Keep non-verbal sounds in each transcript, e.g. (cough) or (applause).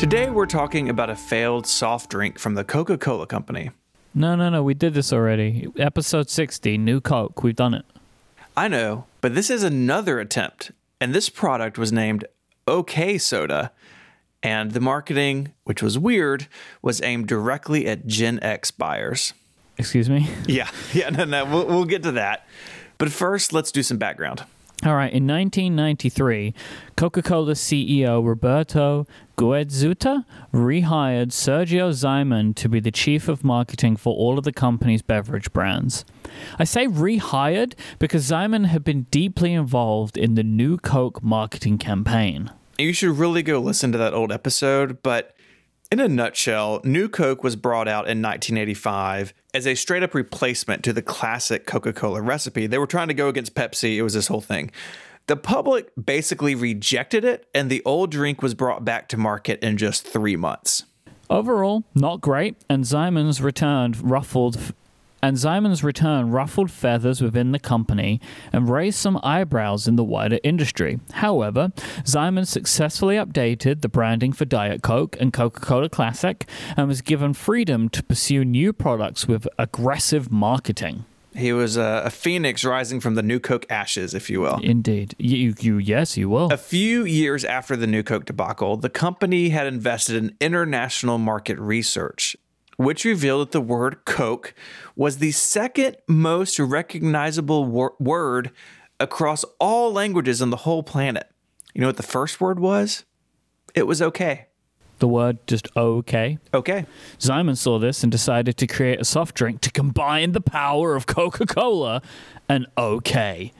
Today we're talking about a failed soft drink from the Coca Cola Company. No, no, no. We did this already. Episode 60, New Coke. We've done it. I know, but this is another attempt, and this product was named OK Soda, and the marketing, which was weird, was aimed directly at Gen X buyers. Excuse me? Yeah, (laughs) yeah, no, no, we'll, we'll get to that. But first, let's do some background. All right. In 1993, Coca Cola CEO Roberto Goizueta rehired Sergio Zyman to be the chief of marketing for all of the company's beverage brands. I say rehired because Zyman had been deeply involved in the new Coke marketing campaign. You should really go listen to that old episode, but in a nutshell, New Coke was brought out in 1985 as a straight up replacement to the classic Coca Cola recipe. They were trying to go against Pepsi, it was this whole thing. The public basically rejected it, and the old drink was brought back to market in just three months. Overall, not great, and Zyman's returned ruffled and Zyman's return ruffled feathers within the company and raised some eyebrows in the wider industry. However, Zyman successfully updated the branding for Diet Coke and Coca Cola Classic and was given freedom to pursue new products with aggressive marketing. He was a, a phoenix rising from the New Coke ashes, if you will. Indeed. You, you yes, you will. A few years after the New Coke debacle, the company had invested in international market research which revealed that the word Coke was the second most recognizable wor- word across all languages on the whole planet. You know what the first word was? It was okay. The word just okay. Okay. Zyman saw this and decided to create a soft drink to combine the power of Coca Cola and okay.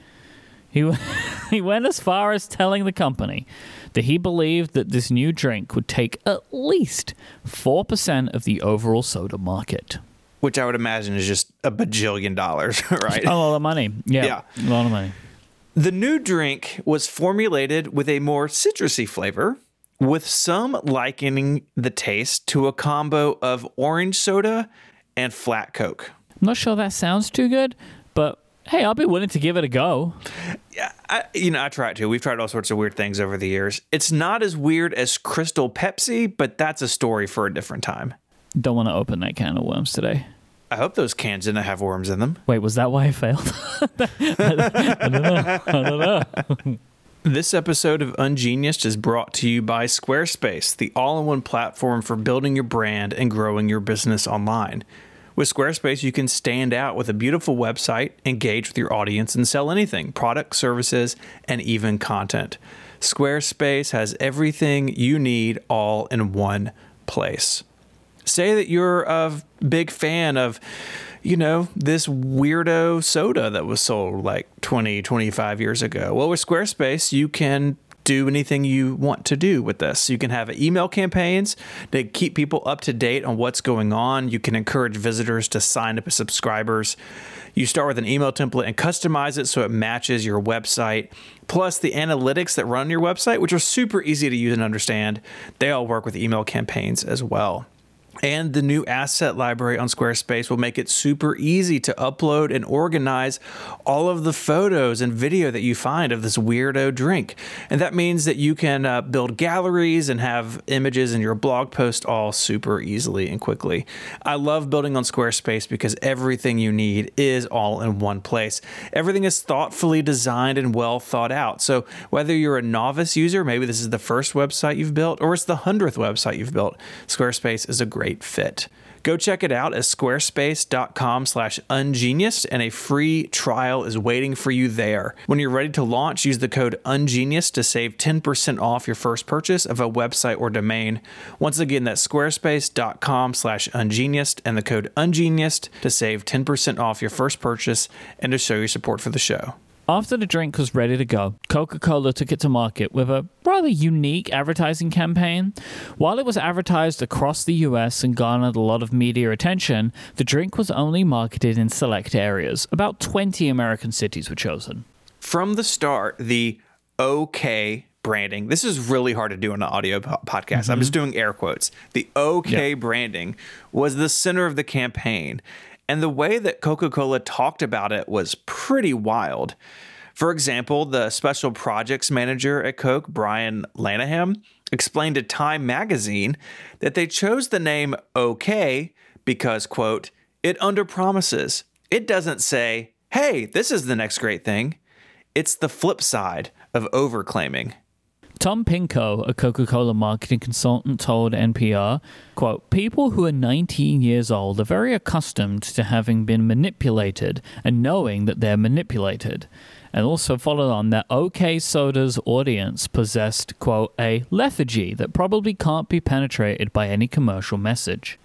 He, (laughs) he went as far as telling the company that he believed that this new drink would take at least 4% of the overall soda market. Which I would imagine is just a bajillion dollars, (laughs) right? A lot of money. Yeah, yeah. A lot of money. The new drink was formulated with a more citrusy flavor, with some likening the taste to a combo of orange soda and flat Coke. I'm not sure that sounds too good, hey, I'll be willing to give it a go. Yeah, I, you know, I try to. We've tried all sorts of weird things over the years. It's not as weird as Crystal Pepsi, but that's a story for a different time. Don't want to open that can of worms today. I hope those cans didn't have worms in them. Wait, was that why I failed? (laughs) I don't know. I don't know. (laughs) This episode of Ungeniused is brought to you by Squarespace, the all in one platform for building your brand and growing your business online. With Squarespace, you can stand out with a beautiful website, engage with your audience, and sell anything products, services, and even content. Squarespace has everything you need all in one place. Say that you're a big fan of, you know, this weirdo soda that was sold like 20, 25 years ago. Well, with Squarespace, you can do anything you want to do with this. You can have email campaigns to keep people up to date on what's going on. You can encourage visitors to sign up as subscribers. You start with an email template and customize it so it matches your website. Plus, the analytics that run your website, which are super easy to use and understand, they all work with email campaigns as well. And the new asset library on Squarespace will make it super easy to upload and organize all of the photos and video that you find of this weirdo drink. And that means that you can uh, build galleries and have images in your blog post all super easily and quickly. I love building on Squarespace because everything you need is all in one place. Everything is thoughtfully designed and well thought out. So whether you're a novice user, maybe this is the first website you've built, or it's the hundredth website you've built, Squarespace is a great great fit. Go check it out at squarespace.com slash ungeniused and a free trial is waiting for you there. When you're ready to launch, use the code ungeniused to save 10% off your first purchase of a website or domain. Once again, that's squarespace.com slash ungeniused and the code ungeniused to save 10% off your first purchase and to show your support for the show. After the drink was ready to go, Coca Cola took it to market with a rather unique advertising campaign. While it was advertised across the US and garnered a lot of media attention, the drink was only marketed in select areas. About 20 American cities were chosen. From the start, the OK branding. This is really hard to do on an audio po- podcast. Mm-hmm. I'm just doing air quotes. The OK yeah. branding was the center of the campaign. And the way that Coca Cola talked about it was pretty wild. For example, the special projects manager at Coke, Brian Lanham, explained to Time magazine that they chose the name OK because, quote, it underpromises. It doesn't say, hey, this is the next great thing. It's the flip side of overclaiming. Tom Pirko, a Coca-Cola marketing consultant, told NPR, quote, People who are 19 years old are very accustomed to having been manipulated and knowing that they're manipulated. And also followed on that OK Soda's audience possessed, quote, a lethargy that probably can't be penetrated by any commercial message.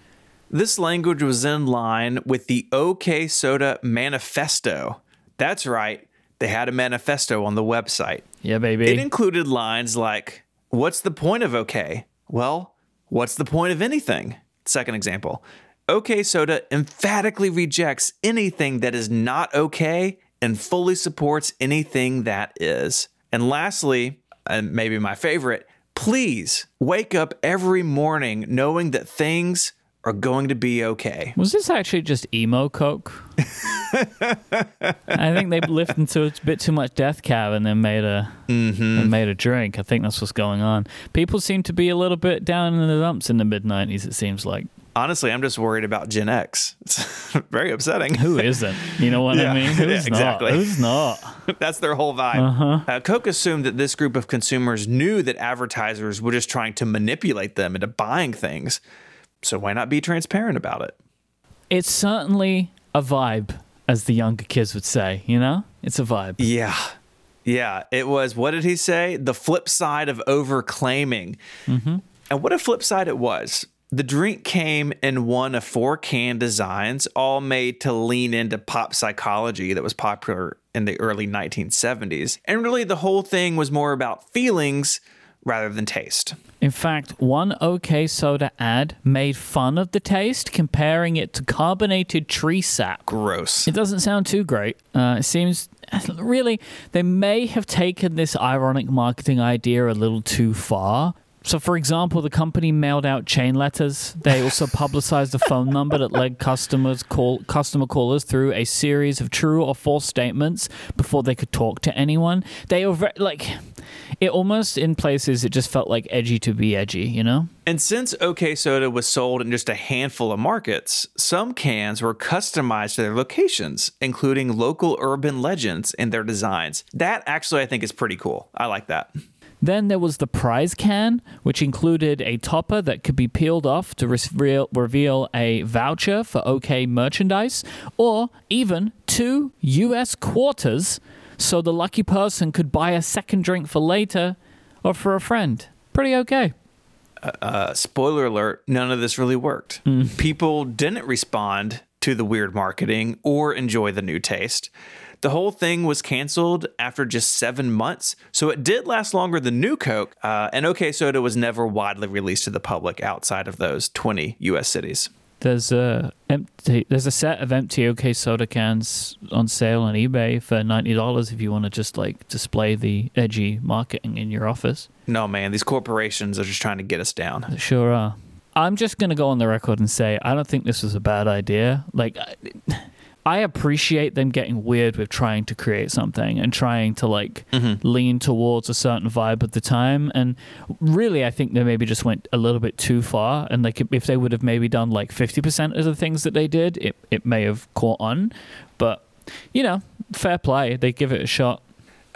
This language was in line with the OK Soda manifesto. That's right, they had a manifesto on the website. Yeah, baby. It included lines like, What's the point of OK? Well, what's the point of anything? Second example OK Soda emphatically rejects anything that is not okay and fully supports anything that is. And lastly, and maybe my favorite, please wake up every morning knowing that things are going to be okay. Was this actually just emo coke? I think they listened to a bit too much Death Cab and then made a Mm-hmm. and made a drink. I think that's what's going on. People seem to be a little bit down in the dumps in the mid '90s. It seems like. Honestly, I'm just worried about Gen X. It's (laughs) very upsetting. Who isn't? You know what Yeah, I mean? Who's (laughs) yeah, exactly. not? Who's not? (laughs) That's their whole vibe. Uh, Coke assumed that this group of consumers knew that advertisers were just trying to manipulate them into buying things. So why not be transparent about it? It's certainly a vibe, as the younger kids would say. You know, it's a vibe. Yeah. Yeah. It was, what did he say? The flip side of overclaiming. Mm-hmm. And what a flip side it was. The drink came in one of four can designs, all made to lean into pop psychology that was popular in the early 1970s. And really, the whole thing was more about feelings rather than taste. In fact, one OK Soda ad made fun of the taste, comparing it to carbonated tree sap. Gross. It doesn't sound too great. Uh, it seems really they may have taken this ironic marketing idea a little too far. So, for example, the company mailed out chain letters. They also (laughs) publicized a phone number that led customers call customer callers through a series of true or false statements before they could talk to anyone. They were very, like, it almost in places it just felt like edgy to be edgy, you know. And since OK Soda was sold in just a handful of markets, some cans were customized to their locations, including local urban legends in their designs. That actually, I think, is pretty cool. I like that. Then there was the prize can, which included a topper that could be peeled off to reveal, reveal a voucher for OK merchandise, or even two US quarters so the lucky person could buy a second drink for later or for a friend. Pretty okay. Uh, spoiler alert, none of this really worked. People didn't respond to the weird marketing or enjoy the new taste. The whole thing was canceled after just seven months, so it did last longer than New Coke, uh, and OK Soda was never widely released to the public outside of those 20 US cities. There's a empty. There's a set of empty OK soda cans on sale on eBay for ninety dollars if you want to just like display the edgy marketing in your office. No, man, these corporations are just trying to get us down. They Sure are. I'm just gonna go on the record and say I don't think this was a bad idea. Like, I- I appreciate them getting weird with trying to create something and trying to like mm-hmm. lean towards a certain vibe at the time. And really, I think they maybe just went a little bit too far. And like, if they would have maybe done like 50% of the things that they did, it it may have caught on. But you know, fair play. They give it a shot.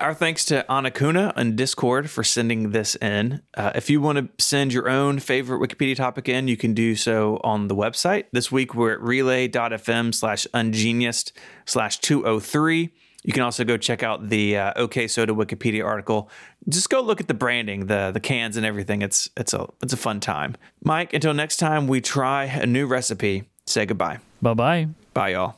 Our thanks to Anakuna on Discord for sending this in. Uh, if you want to send your own favorite Wikipedia topic in, you can do so on the website. This week we're at relay.fm slash ungeniused slash 203. You can also go check out the uh, OK Soda Wikipedia article. Just go look at the branding, the the cans and everything. It's it's a it's a fun time. Mike, until next time we try a new recipe, say goodbye. Bye bye. Bye y'all.